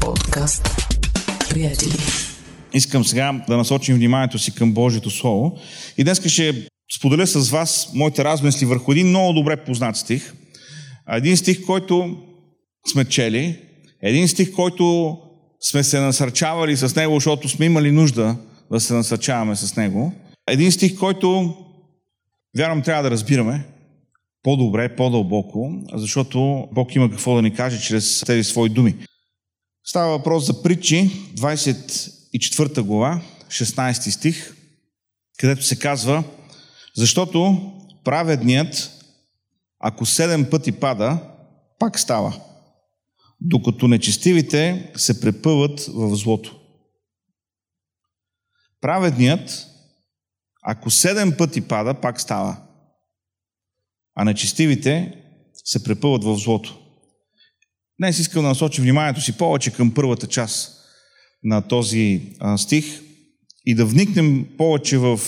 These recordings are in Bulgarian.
Подкаст. Приятели. Искам сега да насочим вниманието си към Божието Слово. И днес ще споделя с вас моите размисли върху един много добре познат стих. Един стих, който сме чели. Един стих, който сме се насърчавали с него, защото сме имали нужда да се насърчаваме с него. Един стих, който вярвам трябва да разбираме по-добре, по-дълбоко, защото Бог има какво да ни каже чрез тези свои думи. Става въпрос за притчи, 24 глава, 16 стих, където се казва Защото праведният, ако седем пъти пада, пак става, докато нечестивите се препъват в злото. Праведният, ако седем пъти пада, пак става, а нечестивите се препъват в злото. Днес искам да насоча вниманието си повече към първата част на този стих и да вникнем повече в,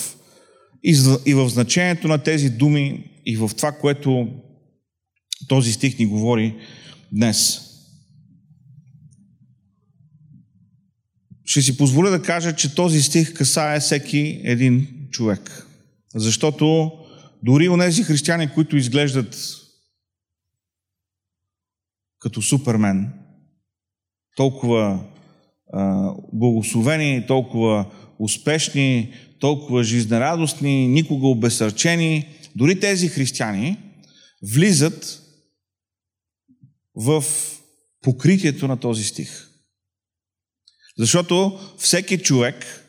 и в значението на тези думи и в това, което този стих ни говори днес. Ще си позволя да кажа, че този стих касае всеки един човек. Защото дори у нези християни, които изглеждат като супермен, толкова а, благословени, толкова успешни, толкова жизнерадостни, никога обесърчени, дори тези християни влизат в покритието на този стих. Защото всеки човек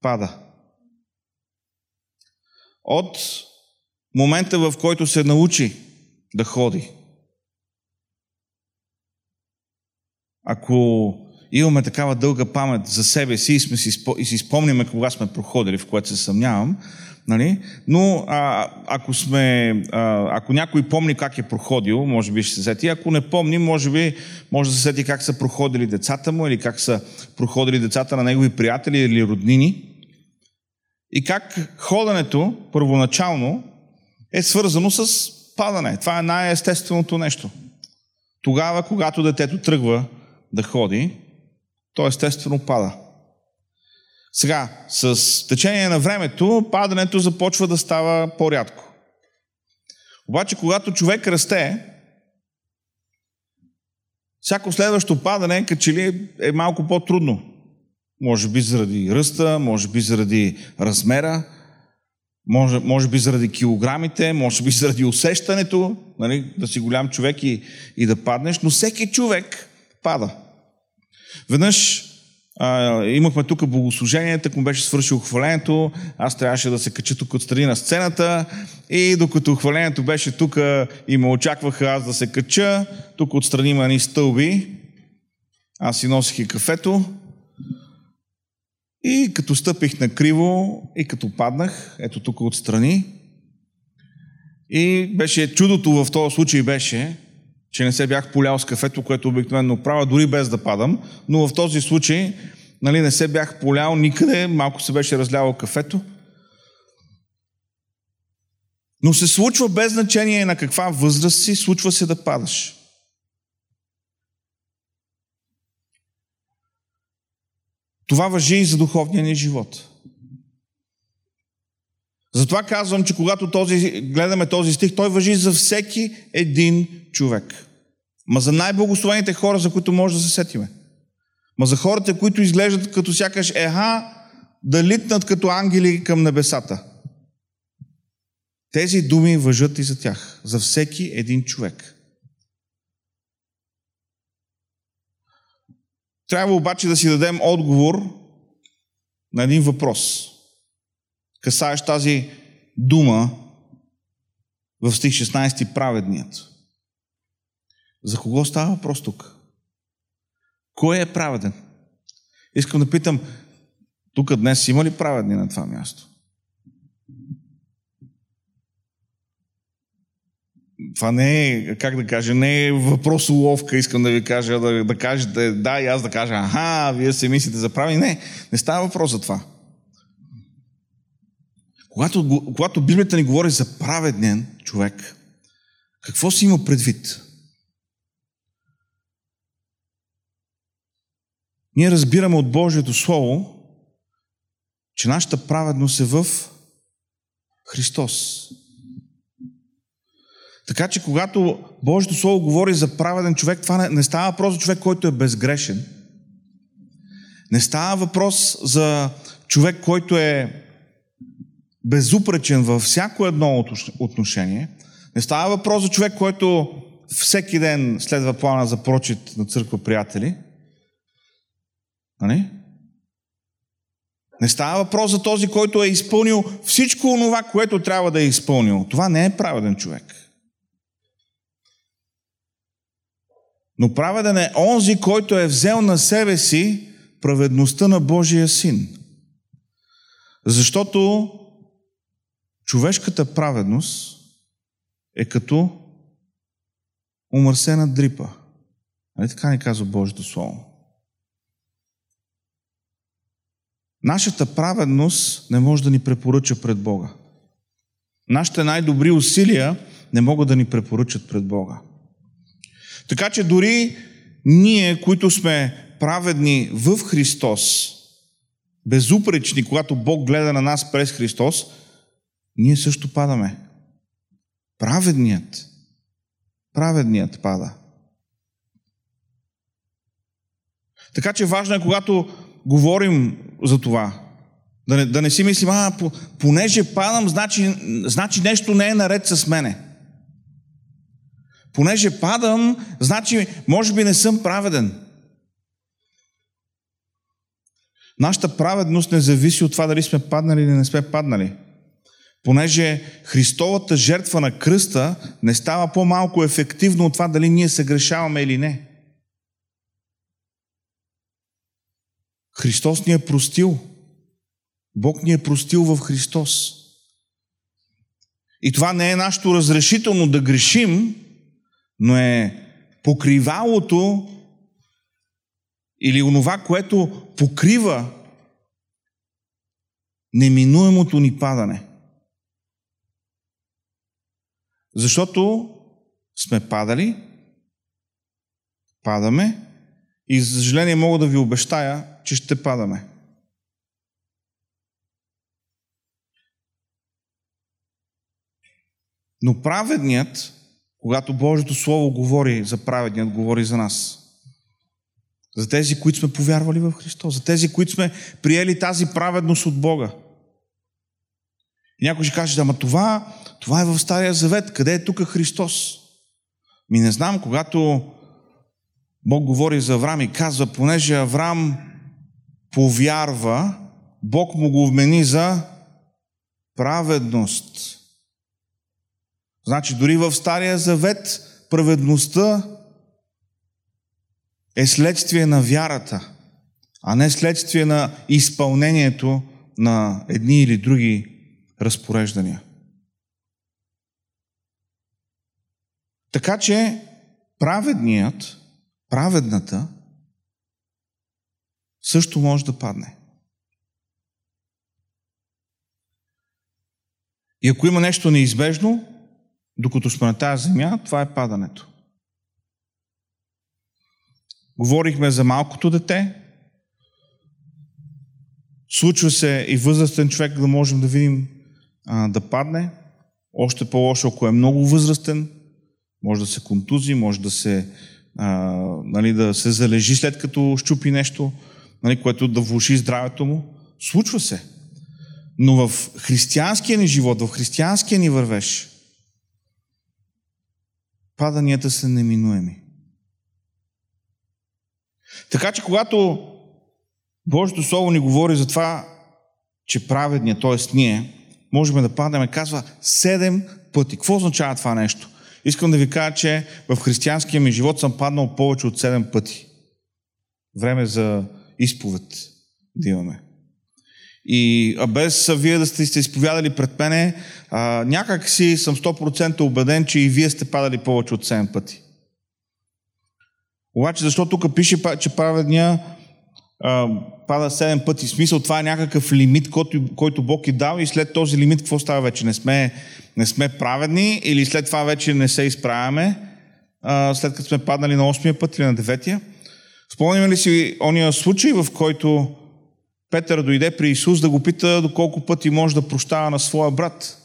пада. От момента, в който се научи да ходи. Ако имаме такава дълга памет за себе си и, сме си, и си спомняме кога сме проходили, в което се съмнявам, нали? но а, ако, сме, а, ако някой помни как е проходил, може би ще се сети. Ако не помни, може би може да се сети как са проходили децата му или как са проходили децата на негови приятели или роднини. И как ходенето първоначално е свързано с падане. Това е най-естественото нещо. Тогава, когато детето тръгва да ходи, то естествено пада. Сега, с течение на времето, падането започва да става по-рядко. Обаче, когато човек расте, всяко следващо падане, като че ли е малко по-трудно. Може би заради ръста, може би заради размера, може, може би заради килограмите, може би заради усещането, нали, да си голям човек и, и да паднеш, но всеки човек пада. Веднъж а, имахме тук богослужение, така му беше свършил хвалението, аз трябваше да се кача тук отстрани на сцената. И докато хвалението беше тук и ме очакваха аз да се кача, тук отстрани има ни стълби, аз си носих и кафето. И като стъпих на криво и като паднах, ето тук отстрани, и беше чудото в този случай беше, че не се бях полял с кафето, което обикновено правя, дори без да падам, но в този случай нали, не се бях полял никъде, малко се беше разляло кафето. Но се случва без значение на каква възраст си, случва се да падаш. Това въжи и за духовния ни живот. Затова казвам, че когато този, гледаме този стих, той въжи за всеки един човек. Ма за най-благословените хора, за които може да се сетиме. Ма за хората, които изглеждат като сякаш еха, да литнат като ангели към небесата. Тези думи въжат и за тях. За всеки един човек. Трябва обаче да си дадем отговор на един въпрос. Касаеш тази дума в стих 16 праведният. За кого става въпрос тук? Кой е праведен? Искам да питам, тук днес има ли праведни на това място? Това не е, как да кажа, не е въпрос уловка, искам да ви кажа, да, да кажете да и аз да кажа, аха, вие се мислите за праведни. Не, не става въпрос за това. Когато, когато Библията ни говори за праведен човек, какво си има предвид? ние разбираме от Божието Слово, че нашата праведност е в Христос. Така че когато Божието Слово говори за праведен човек, това не, не става въпрос за човек, който е безгрешен. Не става въпрос за човек, който е безупречен във всяко едно отношение. Не става въпрос за човек, който всеки ден следва плана за прочит на църква приятели. Нали? Не става въпрос за този, който е изпълнил всичко това, което трябва да е изпълнил. Това не е праведен човек. Но праведен е онзи, който е взел на себе си праведността на Божия син. Защото човешката праведност е като умърсена дрипа. Нали така ни казва Божието Слово? Нашата праведност не може да ни препоръча пред Бога. Нашите най-добри усилия не могат да ни препоръчат пред Бога. Така че дори ние, които сме праведни в Христос, безупречни, когато Бог гледа на нас през Христос, ние също падаме. Праведният, праведният пада. Така че важно е, когато говорим за това, да не, да не си мислим, а, понеже падам, значи, значи нещо не е наред с мене. Понеже падам, значи може би не съм праведен. Нашата праведност не зависи от това дали сме паднали или не сме паднали. Понеже Христовата жертва на кръста не става по-малко ефективно от това дали ние се грешаваме или не. Христос ни е простил. Бог ни е простил в Христос. И това не е нашето разрешително да грешим, но е покривалото или онова, което покрива неминуемото ни падане. Защото сме падали, падаме и за съжаление мога да ви обещая, че ще падаме. Но праведният, когато Божието Слово говори за праведният, говори за нас. За тези, които сме повярвали в Христос. За тези, които сме приели тази праведност от Бога. И някой ще каже, ама това, това е в Стария Завет. Къде е тук Христос? Ми не знам, когато Бог говори за Авраам и казва, понеже Авраам повярва, Бог му го вмени за праведност. Значи дори в Стария Завет праведността е следствие на вярата, а не следствие на изпълнението на едни или други разпореждания. Така че праведният, праведната, също може да падне. И ако има нещо неизбежно, докато сме на тази земя, това е падането. Говорихме за малкото дете. Случва се и възрастен човек да можем да видим а, да падне. Още по-лошо, ако е много възрастен, може да се контузи, може да се, а, нали, да се залежи след като щупи нещо, нали, което да влуши здравето му. Случва се. Но в християнския ни живот, в християнския ни вървеж, паданията са неминуеми. Така че когато Божието Слово ни говори за това, че праведният, т.е. ние, можем да падаме, казва седем пъти. Какво означава това нещо? Искам да ви кажа, че в християнския ми живот съм паднал повече от седем пъти. Време за изповед да имаме. И а без вие да сте, сте изповядали пред мене, а, някак си съм 100% убеден, че и вие сте падали повече от 7 пъти. Обаче, защо тук пише, че праведния а, пада 7 пъти? В смисъл, това е някакъв лимит, който, който Бог е дал и след този лимит какво става вече? Не сме, не сме праведни или след това вече не се изправяме, а, след като сме паднали на 8 път или на 9 Спомняме ли си ония случай, в който Петър дойде при Исус да го пита доколко пъти може да прощава на своя брат?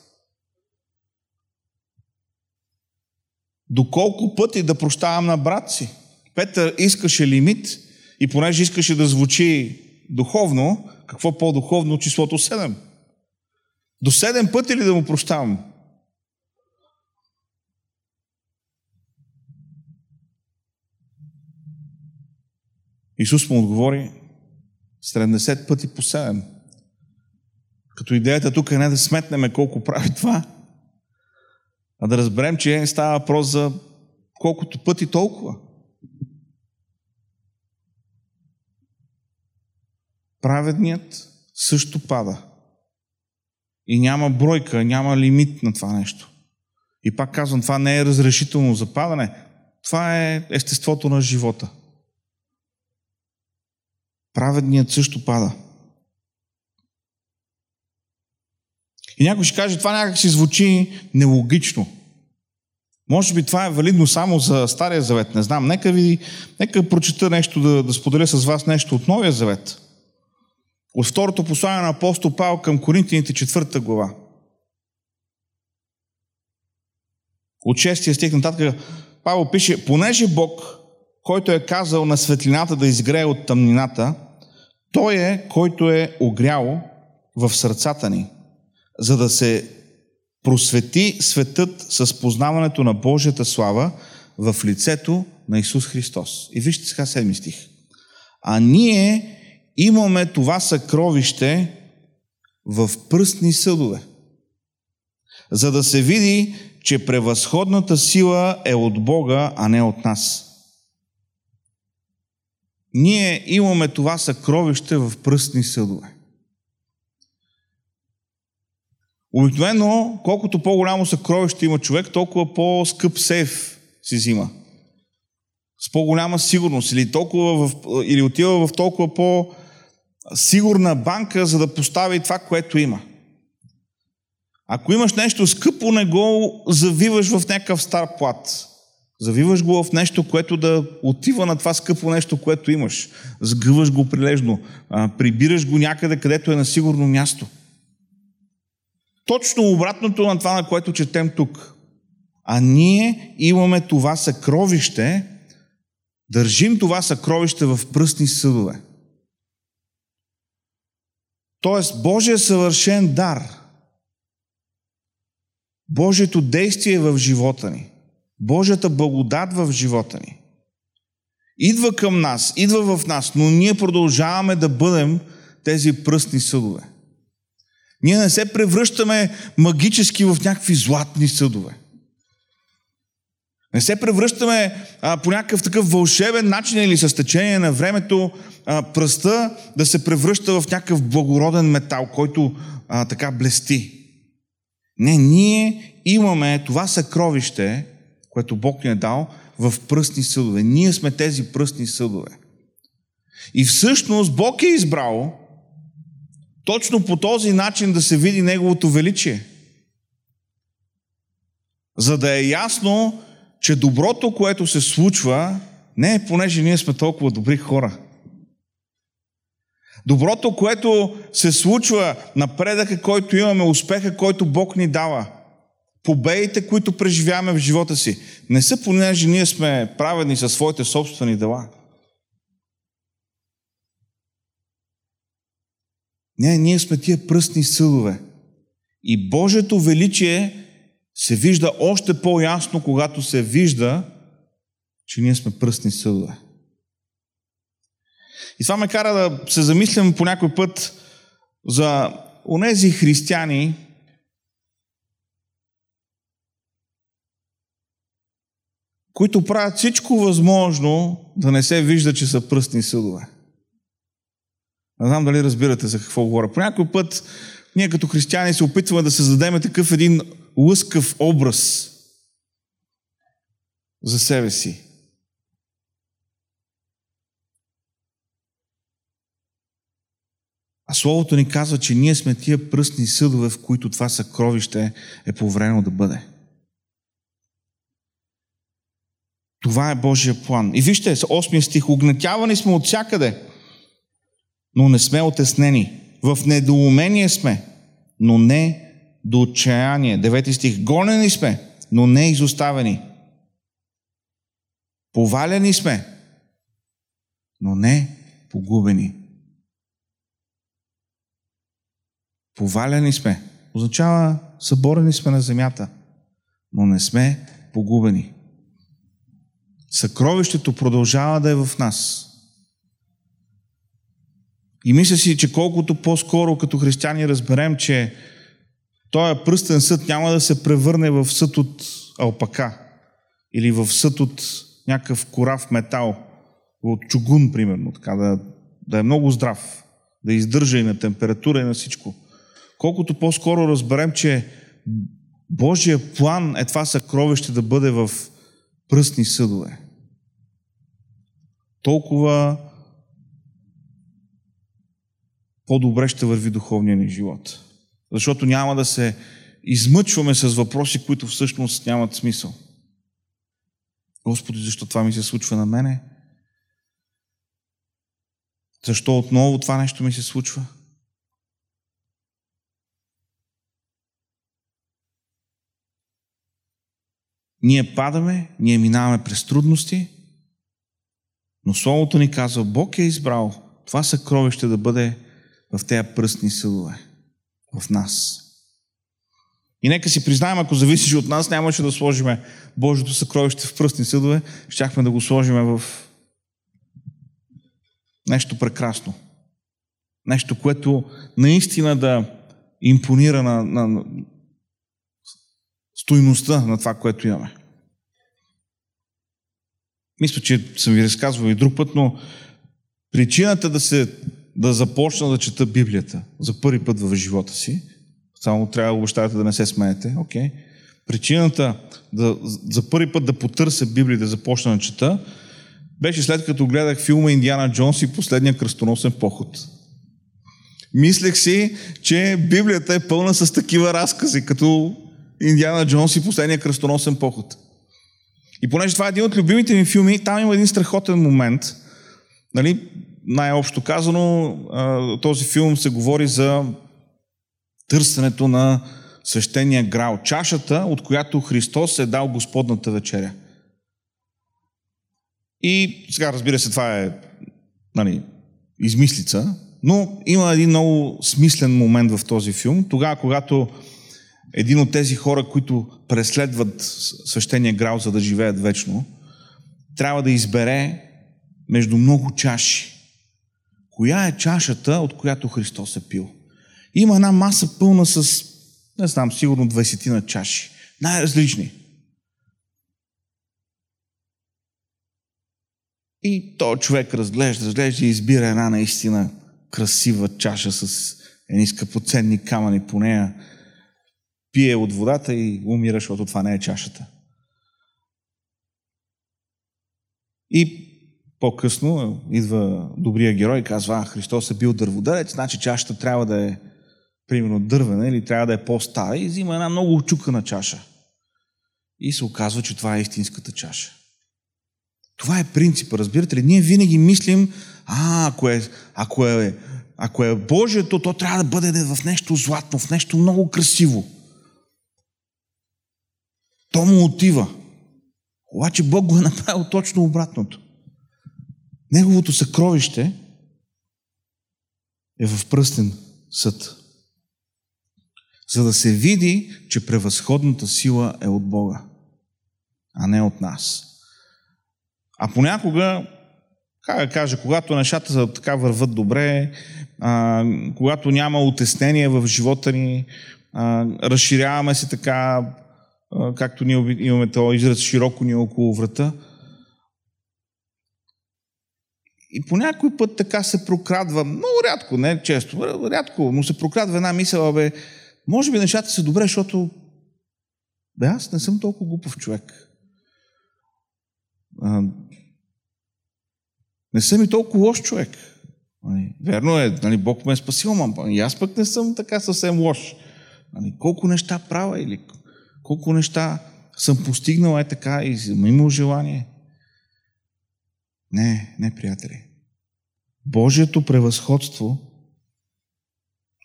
Доколко пъти да прощавам на брат си? Петър искаше лимит и понеже искаше да звучи духовно, какво по-духовно от числото 7? До 7 пъти ли да му прощавам? Исус му отговори 70 пъти по 7. Като идеята тук е не да сметнеме колко прави това, а да разберем, че става въпрос за колкото пъти толкова. Праведният също пада. И няма бройка, няма лимит на това нещо. И пак казвам, това не е разрешително за падане. Това е естеството на живота. Праведният също пада. И някой ще каже, това някак си звучи нелогично. Може би това е валидно само за Стария завет, не знам. Нека ви, нека прочета нещо, да, да споделя с вас нещо от Новия завет. От второто послание на апостол Павел към Коринтините, четвърта глава. От 6 стих нататък Павел пише, понеже Бог, който е казал на светлината да изгрее от тъмнината, той е, който е огрял в сърцата ни, за да се просвети светът с познаването на Божията слава в лицето на Исус Христос. И вижте сега седми стих. А ние имаме това съкровище в пръстни съдове, за да се види, че превъзходната сила е от Бога, а не от нас. Ние имаме това съкровище в пръстни съдове. Обикновено, колкото по-голямо съкровище има човек, толкова по-скъп сейф си взима. С по-голяма сигурност или, толкова в, или отива в толкова по-сигурна банка, за да постави това, което има. Ако имаш нещо скъпо, не го завиваш в някакъв стар плат. Завиваш го в нещо, което да отива на това скъпо нещо, което имаш. Сгъваш го прилежно. Прибираш го някъде, където е на сигурно място. Точно обратното на това, на което четем тук. А ние имаме това съкровище, държим това съкровище в пръстни съдове. Тоест, Божия съвършен дар, Божието действие в живота ни, Божията благодат в живота ни, идва към нас, идва в нас, но ние продължаваме да бъдем тези пръстни съдове. Ние не се превръщаме магически в някакви златни съдове. Не се превръщаме а, по някакъв такъв вълшебен начин или с течение на времето а, пръста да се превръща в някакъв благороден метал, който а, така блести. Не, ние имаме това съкровище, което Бог ни е дал в пръстни съдове. Ние сме тези пръстни съдове. И всъщност Бог е избрал точно по този начин да се види Неговото величие. За да е ясно, че доброто, което се случва, не е понеже ние сме толкова добри хора. Доброто, което се случва, напредъка, който имаме, успеха, който Бог ни дава, победите, които преживяваме в живота си, не са понеже ние сме праведни със своите собствени дела. Не, ние сме тия пръстни съдове. И Божието величие се вижда още по-ясно, когато се вижда, че ние сме пръстни съдове. И това ме кара да се замислям по някой път за онези християни, които правят всичко възможно да не се вижда, че са пръстни съдове. Не знам дали разбирате за какво говоря. По някой път ние като християни се опитваме да създадем такъв един лъскав образ за себе си. А Словото ни казва, че ние сме тия пръстни съдове, в които това съкровище е поверено да бъде. Това е Божия план. И вижте, 8 стих, огнетявани сме от всякъде, но не сме отеснени. В недоумение сме, но не до отчаяние. 9 стих, гонени сме, но не изоставени. Повалени сме, но не погубени. Повалени сме. Означава, съборени сме на земята, но не сме погубени. Съкровището продължава да е в нас. И мисля си, че колкото по-скоро като християни разберем, че този пръстен съд няма да се превърне в съд от алпака или в съд от някакъв корав метал, от чугун, примерно, така да, да е много здрав, да издържа и на температура и на всичко. Колкото по-скоро разберем, че Божия план е това съкровище да бъде в пръстни съдове. Толкова по-добре ще върви духовния ни живот. Защото няма да се измъчваме с въпроси, които всъщност нямат смисъл. Господи, защо това ми се случва на мене? Защо отново това нещо ми се случва? Ние падаме, ние минаваме през трудности, но Словото ни казва, Бог е избрал това съкровище да бъде в тези пръстни съдове, в нас. И нека си признаем, ако зависеше от нас, нямаше да сложиме Божието съкровище в пръстни съдове, щяхме да го сложиме в нещо прекрасно. Нещо, което наистина да импонира на, на, на стойността на това, което имаме. Мисля, че съм ви разказвал и друг път, но причината да, се, да започна да чета Библията за първи път в живота си, само трябва да обещавате да не се смеете, окей. Okay. Причината да, за първи път да потърся Библия да започна да чета, беше след като гледах филма Индиана Джонс и последния кръстоносен поход. Мислех си, че Библията е пълна с такива разкази, като Индиана Джонс и последния кръстоносен поход. И понеже това е един от любимите ми филми, там има един страхотен момент. Нали, най-общо казано, този филм се говори за търсенето на свещения грал. Чашата, от която Христос е дал Господната вечеря. И сега, разбира се, това е нали, измислица, но има един много смислен момент в този филм. Тогава, когато един от тези хора, които преследват свещения грал, за да живеят вечно, трябва да избере между много чаши. Коя е чашата, от която Христос е пил? Има една маса пълна с, не знам, сигурно 20 на чаши. Най-различни. И то човек разглежда, разглежда и избира една наистина красива чаша с едни скъпоценни камъни по нея пие от водата и умира, защото това не е чашата. И по-късно идва добрия герой и казва, а, Христос е бил дърводелец, значи чашата трябва да е примерно дървена или трябва да е по-стара и взима една много очукана чаша. И се оказва, че това е истинската чаша. Това е принципа, разбирате ли? Ние винаги мислим, а, ако е, ако е, ако е Божието, то трябва да бъде в нещо златно, в нещо много красиво то му отива. Обаче Бог го е направил точно обратното. Неговото съкровище е в пръстен съд. За да се види, че превъзходната сила е от Бога, а не от нас. А понякога, как да кажа, когато нещата така върват добре, а, когато няма отеснение в живота ни, а, разширяваме се така както ние имаме този израз широко ни около врата. И по някой път така се прокрадва, много рядко, не често, рядко, но се прокрадва една мисъл, бе, може би нещата са добре, защото бе, аз не съм толкова глупав човек. А, не съм и толкова лош човек. Нали, верно е, нали, Бог ме е спасил, но и аз пък не съм така съвсем лош. Нали, колко неща правя или колко неща съм постигнал е така и имал желание. Не, не, приятели. Божието превъзходство,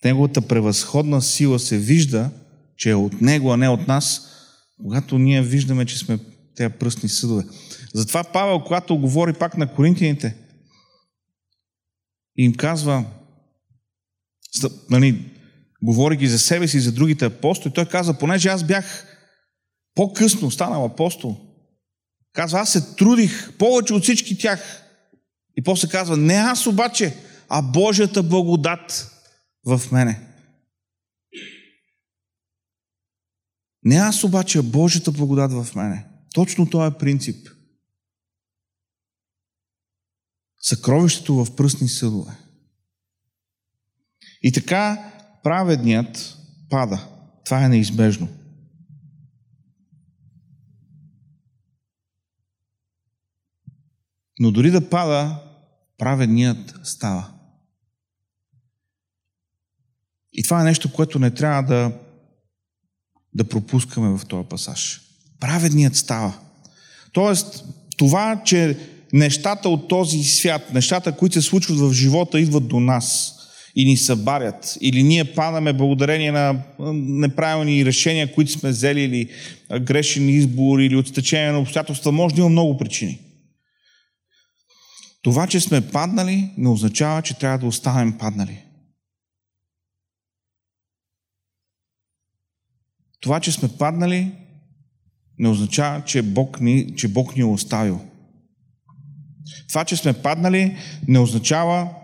Неговата превъзходна сила се вижда, че е от Него, а не от нас, когато ние виждаме, че сме тези пръстни съдове. Затова Павел, когато говори пак на коринтияните, им казва, нали, говори за себе си и за другите апостоли, той казва, понеже аз бях по-късно станал апостол, казва, аз се трудих повече от всички тях. И после казва, не аз обаче, а Божията благодат в мене. Не аз обаче, а Божията благодат в мене. Точно това е принцип. Съкровището в пръстни съдове. И така праведният пада. Това е неизбежно. Но дори да пада, праведният става. И това е нещо, което не трябва да, да пропускаме в този пасаж. Праведният става. Тоест, това, че нещата от този свят, нещата, които се случват в живота, идват до нас и ни събарят, или ние падаме благодарение на неправилни решения, които сме взели, или грешен избор, или отстъчение на обстоятелства, може да има много причини. Това, че сме паднали, не означава, че трябва да останем паднали. Това, че сме паднали, не означава, че Бог ни, че Бог ни е оставил. Това, че сме паднали, не означава,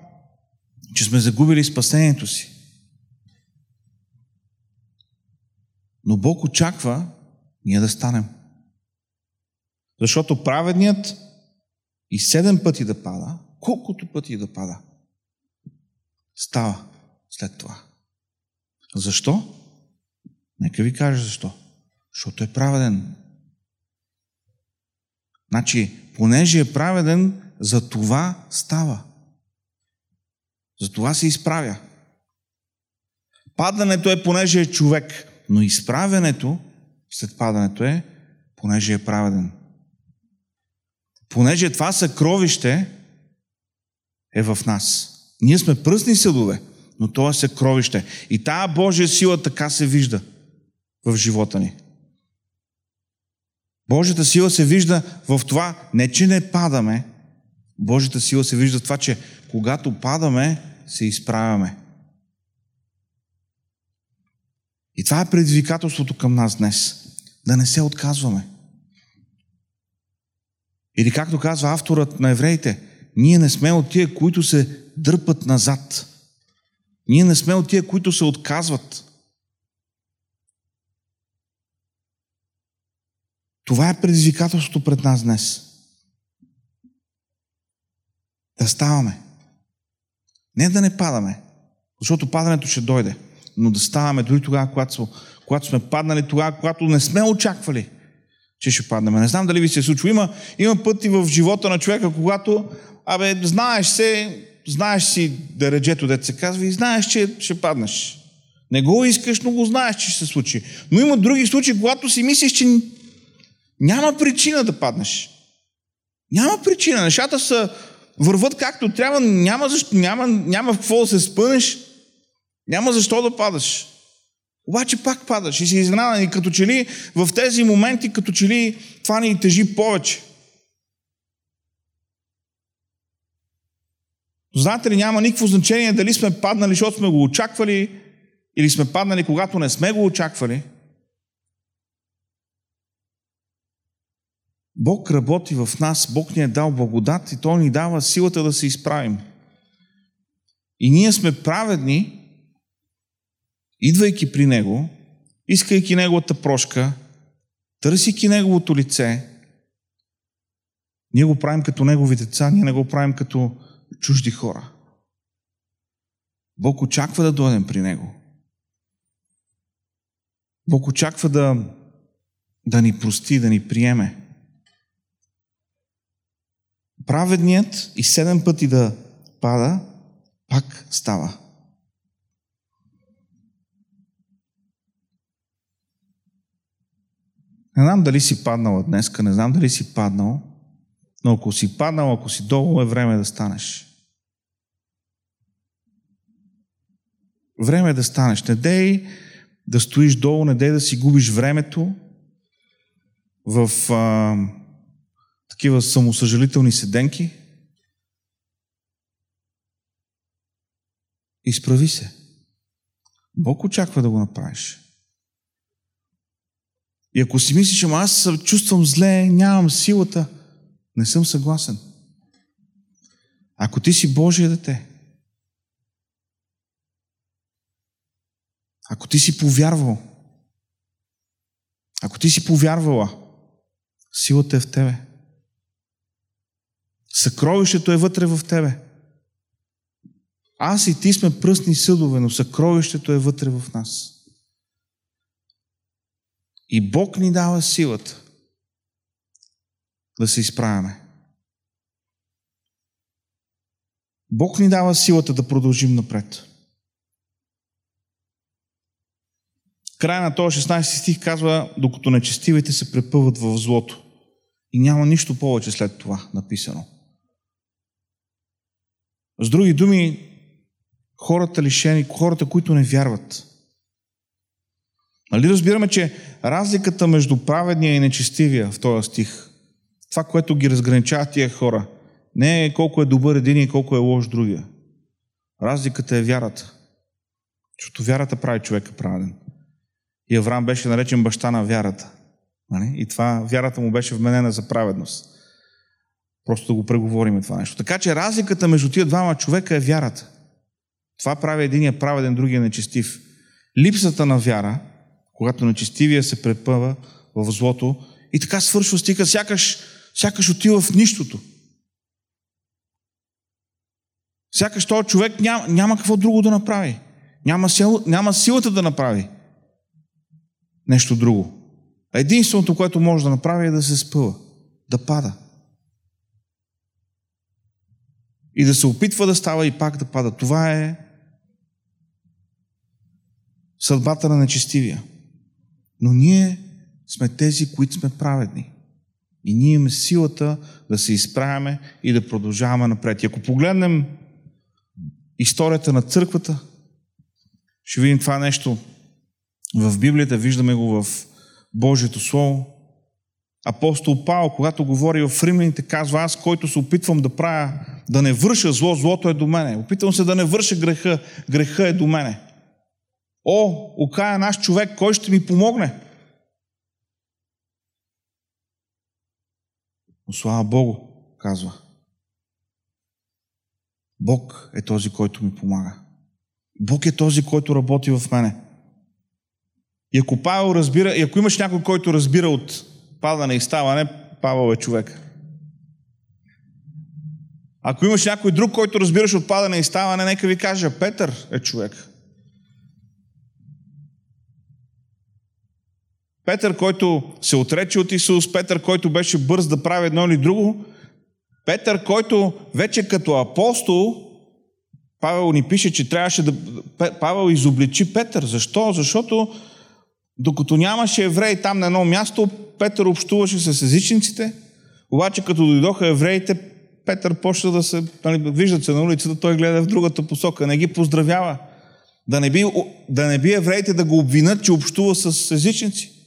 че сме загубили спасението си. Но Бог очаква ние да станем. Защото праведният и седем пъти да пада, колкото пъти да пада, става след това. Защо? Нека ви кажа защо. Защото е праведен. Значи, понеже е праведен, за това става. За това се изправя. Падането е понеже е човек, но изправянето след падането е понеже е праведен. Понеже това съкровище е в нас. Ние сме пръстни съдове, но това е съкровище. И тая Божия сила така се вижда в живота ни. Божията сила се вижда в това, не че не падаме, Божията сила се вижда в това, че когато падаме, се изправяме. И това е предизвикателството към нас днес. Да не се отказваме. Или както казва авторът на евреите, ние не сме от тия, които се дърпат назад. Ние не сме от тия, които се отказват. Това е предизвикателството пред нас днес. Да ставаме. Не да не падаме, защото падането ще дойде, но да ставаме дори тогава, когато, сме паднали, тогава, когато не сме очаквали, че ще паднем. Не знам дали ви се случва. Има, има пъти в живота на човека, когато, абе, знаеш се, знаеш си да реджето, дете се казва, и знаеш, че ще паднеш. Не го искаш, но го знаеш, че ще се случи. Но има други случаи, когато си мислиш, че няма причина да паднеш. Няма причина. Нещата са върват както трябва. Няма, защо, няма, няма какво да се спънеш. Няма защо да падаш. Обаче пак падаш и си изненадан. И като че ли в тези моменти, като че ли това ни тежи повече. Знаете ли, няма никакво значение дали сме паднали, защото сме го очаквали, или сме паднали, когато не сме го очаквали. Бог работи в нас, Бог ни е дал благодат и Той ни дава силата да се изправим. И ние сме праведни, идвайки при Него, искайки Неговата прошка, търсики Неговото лице, ние го правим като Негови деца, ние не го правим като чужди хора. Бог очаква да дойдем при Него. Бог очаква да, да ни прости, да ни приеме праведният и седем пъти да пада, пак става. Не знам дали си паднала днеска, не знам дали си паднал, Но ако си паднал, ако си долу, е време да станеш. Време е да станеш. Не дей да стоиш долу, не дей да си губиш времето в а, такива самосъжалителни седенки. Изправи се. Бог очаква да го направиш. И ако си мислиш, ама аз се чувствам зле, нямам силата, не съм съгласен. Ако ти си Божие дете, ако ти си повярвал, ако ти си повярвала, силата е в тебе. Съкровището е вътре в тебе. Аз и ти сме пръстни съдове, но съкровището е вътре в нас. И Бог ни дава силата да се изправяме. Бог ни дава силата да продължим напред. Края на този 16 стих казва, докато нечестивите се препъват в злото. И няма нищо повече след това написано. С други думи, хората лишени, хората, които не вярват. Нали разбираме, че разликата между праведния и нечестивия в този стих, това, което ги разграничава тия хора, не е колко е добър един и колко е лош другия. Разликата е вярата. Защото вярата прави човека праведен. И Авраам беше наречен баща на вярата. Нали? И това, вярата му беше вменена за праведност. Просто да го преговорим това нещо. Така че разликата между тия двама човека е вярата. Това прави единия праведен, другия нечестив. Липсата на вяра, когато нечестивия се препъва в злото и така свършва стиха, сякаш, сякаш отива в нищото. Сякаш този човек няма, няма какво друго да направи. Няма, сил, няма силата да направи нещо друго. Единственото, което може да направи е да се спъва, да пада. И да се опитва да става и пак да пада. Това е съдбата на нечестивия. Но ние сме тези, които сме праведни. И ние имаме силата да се изправяме и да продължаваме напред. И ако погледнем историята на църквата, ще видим това нещо в Библията, виждаме го в Божието Слово. Апостол Павел, когато говори в Римляните, казва, аз, който се опитвам да правя, да не върша зло, злото е до мене. Опитвам се да не върша греха, греха е до мене. О, окая наш човек, кой ще ми помогне? Но слава Богу, казва. Бог е този, който ми помага. Бог е този, който работи в мене. И ако Павел разбира, и ако имаш някой, който разбира от падане и ставане, Павел е човек. Ако имаш някой друг, който разбираш от падане и ставане, нека ви кажа, Петър е човек. Петър, който се отрече от Исус, Петър, който беше бърз да прави едно или друго, Петър, който вече като апостол, Павел ни пише, че трябваше да... Павел изобличи Петър. Защо? Защото докато нямаше евреи там на едно място, Петър общуваше с езичниците, обаче като дойдоха евреите, Петър почна да се... Нали, виждат се на улицата, той гледа в другата посока, не ги поздравява. Да не би, да не би евреите да го обвинат, че общува с езичници.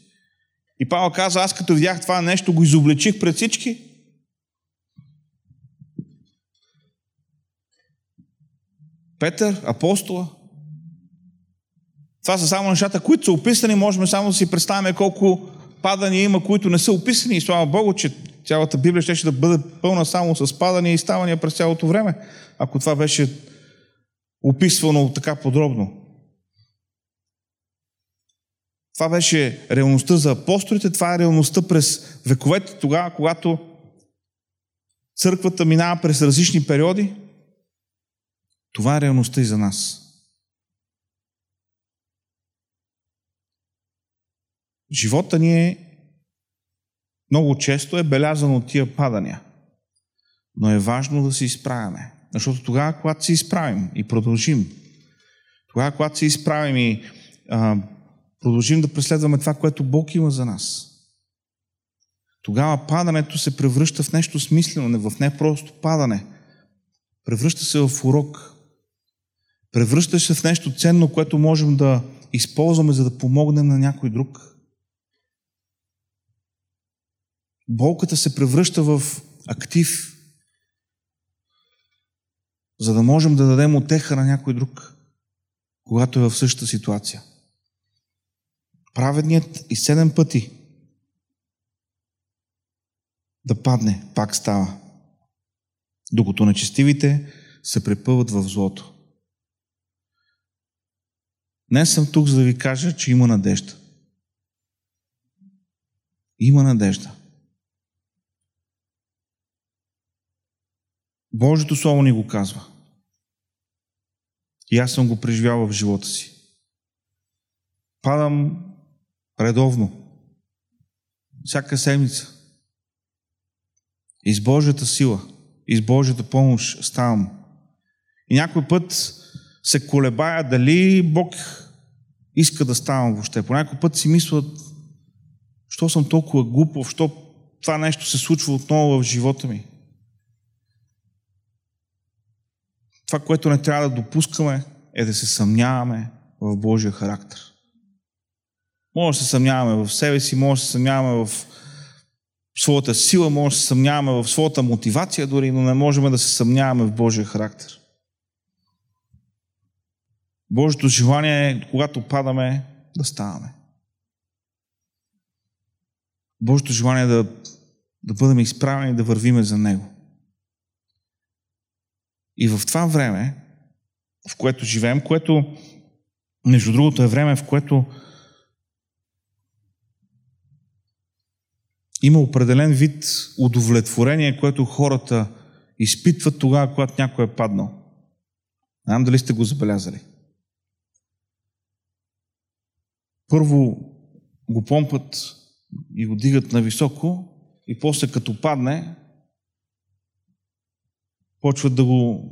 И Павел каза, аз като видях това нещо, го изобличих пред всички. Петър, апостола. Това са само нещата, които са описани. Можем само да си представяме колко падания има, които не са описани. И слава Богу, че цялата Библия ще, ще да бъде пълна само с падания и ставания през цялото време, ако това беше описвано така подробно. Това беше реалността за апостолите, това е реалността през вековете, тогава, когато църквата минава през различни периоди. Това е реалността и за нас. Живота ни е много често е белязан от тия падания. Но е важно да се изправяме. Защото тогава, когато се изправим и продължим, тогава, когато се изправим и а, продължим да преследваме това, което Бог има за нас, тогава падането се превръща в нещо смислено, в не просто падане. Превръща се в урок. Превръща се в нещо ценно, което можем да използваме, за да помогнем на някой друг. Болката се превръща в актив, за да можем да дадем отеха на някой друг, когато е в същата ситуация. Праведният и седем пъти да падне, пак става. Докато нечестивите се препъват в злото. Днес съм тук, за да ви кажа, че има надежда. Има надежда. Божието Слово ни го казва. И аз съм го преживял в живота си. Падам редовно. Всяка седмица. И с Божията сила, и с Божията помощ ставам. И някой път се колебая дали Бог иска да ставам въобще. По някой път си мислят, що съм толкова глупав, що това нещо се случва отново в живота ми. Това, което не трябва да допускаме, е да се съмняваме в Божия характер. Може да се съмняваме в себе си, може да се съмняваме в своята сила, може да се съмняваме в своята мотивация дори, но не можем да се съмняваме в Божия характер. Божието желание е, когато падаме, да ставаме. Божието желание е да, да бъдем изправени, да вървиме за Него. И в това време, в което живеем, което, между другото, е време, в което има определен вид удовлетворение, което хората изпитват тогава, когато някой е паднал. Не знам дали сте го забелязали. Първо го помпат и го дигат на високо и после като падне, почват да го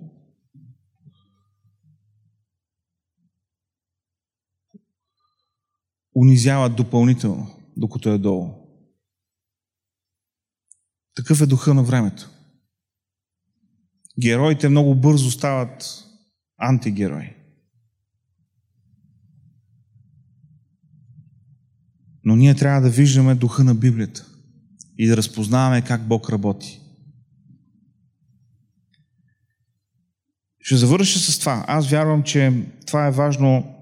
унизяват допълнително, докато е долу. Такъв е духа на времето. Героите много бързо стават антигерои. Но ние трябва да виждаме духа на Библията и да разпознаваме как Бог работи. Ще завърша с това. Аз вярвам, че това е важно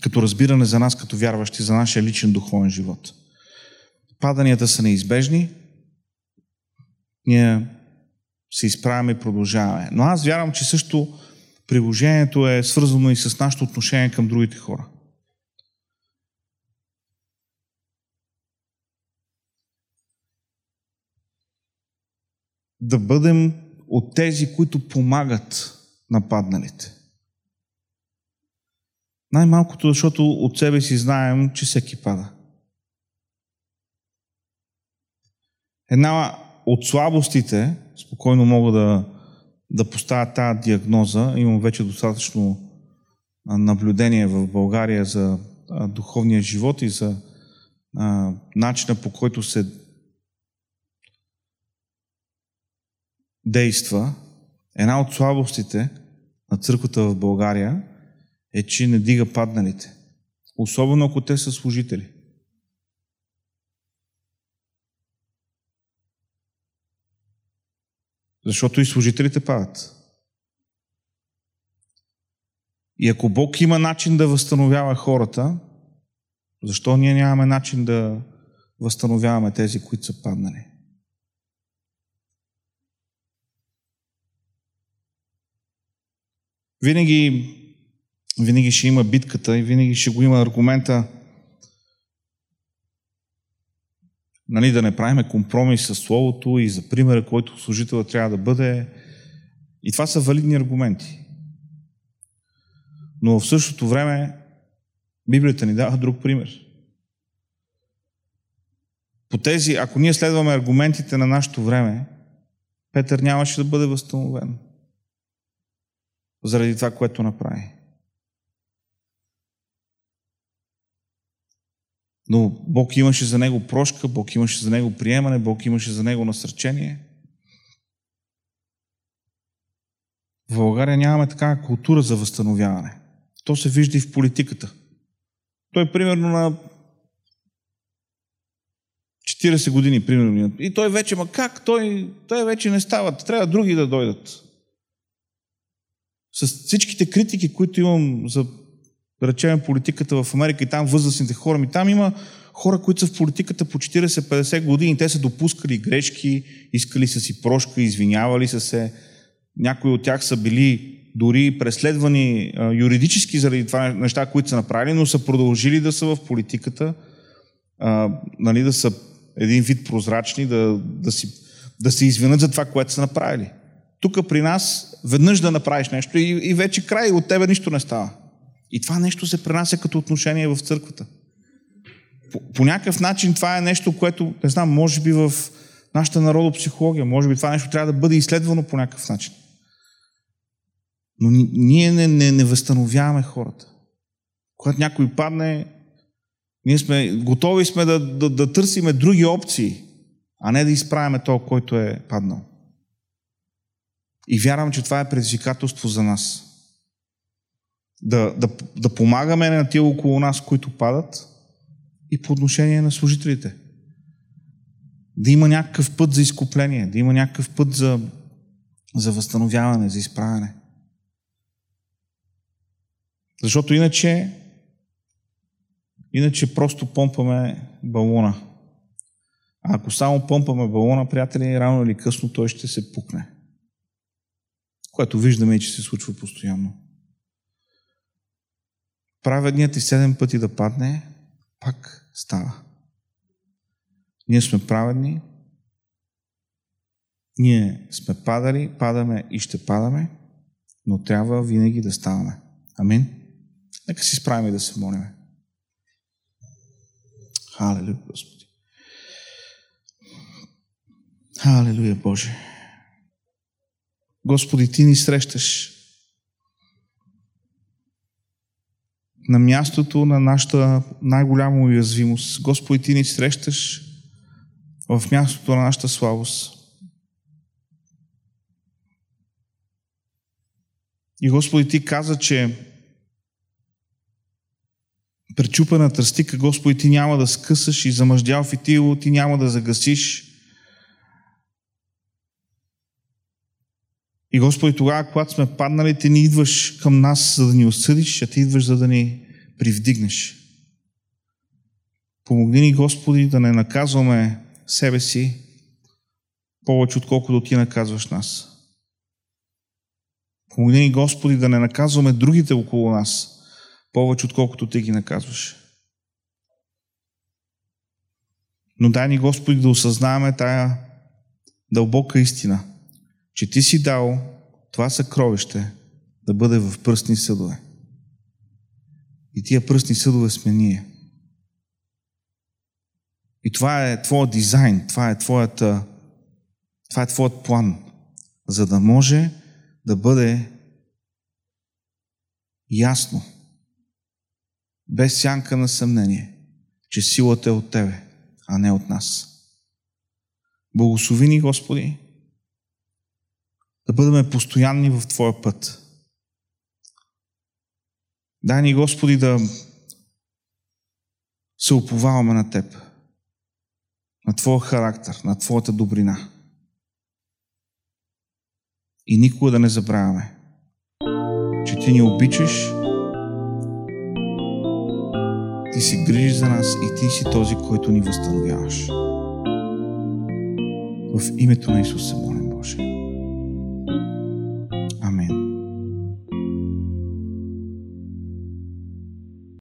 като разбиране за нас, като вярващи, за нашия личен духовен живот. Паданията са неизбежни, ние се изправяме и продължаваме. Но аз вярвам, че също приложението е свързано и с нашето отношение към другите хора. Да бъдем от тези, които помагат на падналите. Най-малкото, защото от себе си знаем, че всеки пада. Една от слабостите, спокойно мога да, да поставя тази диагноза, имам вече достатъчно наблюдение в България за духовния живот и за а, начина по който се действа. Една от слабостите на църквата в България е, че не дига падналите. Особено ако те са служители. Защото и служителите падат. И ако Бог има начин да възстановява хората, защо ние нямаме начин да възстановяваме тези, които са паднали? Винаги, винаги ще има битката и винаги ще го има аргумента нали, да не правиме компромис с Словото и за примера, който служителът трябва да бъде. И това са валидни аргументи. Но в същото време Библията ни дава друг пример. По тези, ако ние следваме аргументите на нашето време, Петър нямаше да бъде възстановен. Заради това, което направи. Но Бог имаше за него прошка, Бог имаше за него приемане, Бог имаше за него насърчение. В България нямаме такава култура за възстановяване. То се вижда и в политиката. Той примерно на 40 години, примерно. И той вече, ма как? Той, той вече не става. Трябва други да дойдат. С всичките критики, които имам за, да речем, политиката в Америка и там възрастните хора, ми там има хора, които са в политиката по 40-50 години. Те са допускали грешки, искали са си прошка, извинявали са се. Някои от тях са били дори преследвани а, юридически заради това неща, които са направили, но са продължили да са в политиката, а, нали, да са един вид прозрачни, да, да, си, да се извинят за това, което са направили. Тук при нас веднъж да направиш нещо и, и вече край, от тебе нищо не става. И това нещо се пренася като отношение в църквата. По, по някакъв начин това е нещо, което, не знам, може би в нашата народопсихология, може би това нещо трябва да бъде изследвано по някакъв начин. Но ние не, не, не възстановяваме хората. Когато някой падне, ние сме готови сме да, да, да търсиме други опции, а не да изправяме то, който е паднал. И вярвам, че това е предизвикателство за нас. Да, да, да помагаме на тия около нас, които падат, и по отношение на служителите. Да има някакъв път за изкупление, да има някакъв път за, за възстановяване, за изправяне. Защото иначе, иначе просто помпаме балона. А ако само помпаме балона, приятели, рано или късно той ще се пукне. Което виждаме че се случва постоянно. Праведният и седем пъти да падне, пак става. Ние сме праведни, ние сме падали, падаме и ще падаме, но трябва винаги да ставаме. Амин. Нека си справим и да се молим. Халелуя, Господи. Халелуя, Боже. Господи, Ти ни срещаш на мястото на нашата най-голяма уязвимост. Господи, Ти ни срещаш в мястото на нашата слабост. И Господи, Ти каза, че пречупена тръстика, Господи, Ти няма да скъсаш и замъждял фитило, Ти няма да загасиш. И Господи, тогава, когато сме паднали, Ти ни идваш към нас, за да ни осъдиш, а Ти идваш, за да ни привдигнеш. Помогни ни, Господи, да не наказваме себе си повече, отколкото Ти наказваш нас. Помогни ни, Господи, да не наказваме другите около нас, повече отколкото ти ги наказваш. Но дай ни, Господи, да осъзнаваме тая дълбока истина, че Ти си дал това съкровище да бъде в пръстни съдове. И тия пръстни съдове сме ние. И това е твоят дизайн, това е твоята, това е твоят план, за да може да бъде ясно, без сянка на съмнение, че силата е от Тебе, а не от нас. Благослови ни, Господи, да бъдем постоянни в Твоя път. Дай ни, Господи, да се уповаваме на Теб, на Твоя характер, на Твоята добрина. И никога да не забравяме, че Ти ни обичаш ти си грижиш за нас и ти си този, който ни възстановяваш. В името на Исус се молим, Боже.